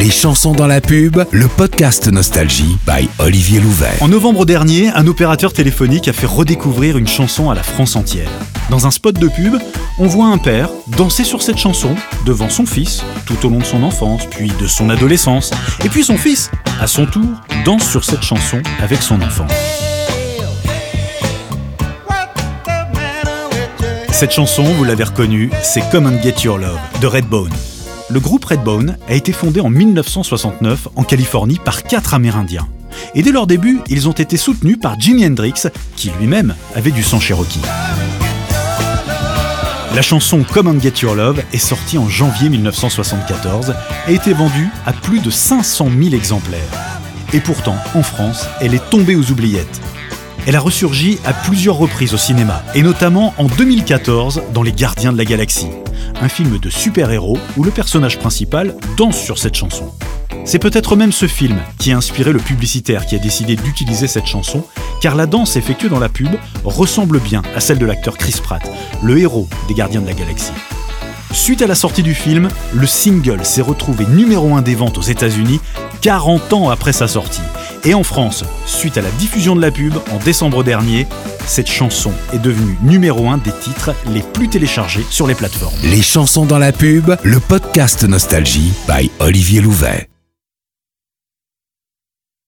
Les chansons dans la pub, le podcast Nostalgie by Olivier Louvet. En novembre dernier, un opérateur téléphonique a fait redécouvrir une chanson à la France entière. Dans un spot de pub, on voit un père danser sur cette chanson devant son fils tout au long de son enfance, puis de son adolescence. Et puis son fils, à son tour, danse sur cette chanson avec son enfant. Cette chanson, vous l'avez reconnue, c'est Come and Get Your Love de Redbone. Le groupe Redbone a été fondé en 1969 en Californie par quatre Amérindiens. Et dès leur début, ils ont été soutenus par Jimi Hendrix, qui lui-même avait du sang Cherokee. La chanson Come and Get Your Love est sortie en janvier 1974 et a été vendue à plus de 500 000 exemplaires. Et pourtant, en France, elle est tombée aux oubliettes. Elle a ressurgi à plusieurs reprises au cinéma, et notamment en 2014 dans Les Gardiens de la Galaxie, un film de super-héros où le personnage principal danse sur cette chanson. C'est peut-être même ce film qui a inspiré le publicitaire qui a décidé d'utiliser cette chanson, car la danse effectuée dans la pub ressemble bien à celle de l'acteur Chris Pratt, le héros des Gardiens de la Galaxie. Suite à la sortie du film, le single s'est retrouvé numéro 1 des ventes aux États-Unis 40 ans après sa sortie. Et en France, suite à la diffusion de la pub en décembre dernier, cette chanson est devenue numéro 1 des titres les plus téléchargés sur les plateformes. Les chansons dans la pub, le podcast Nostalgie by Olivier Louvet.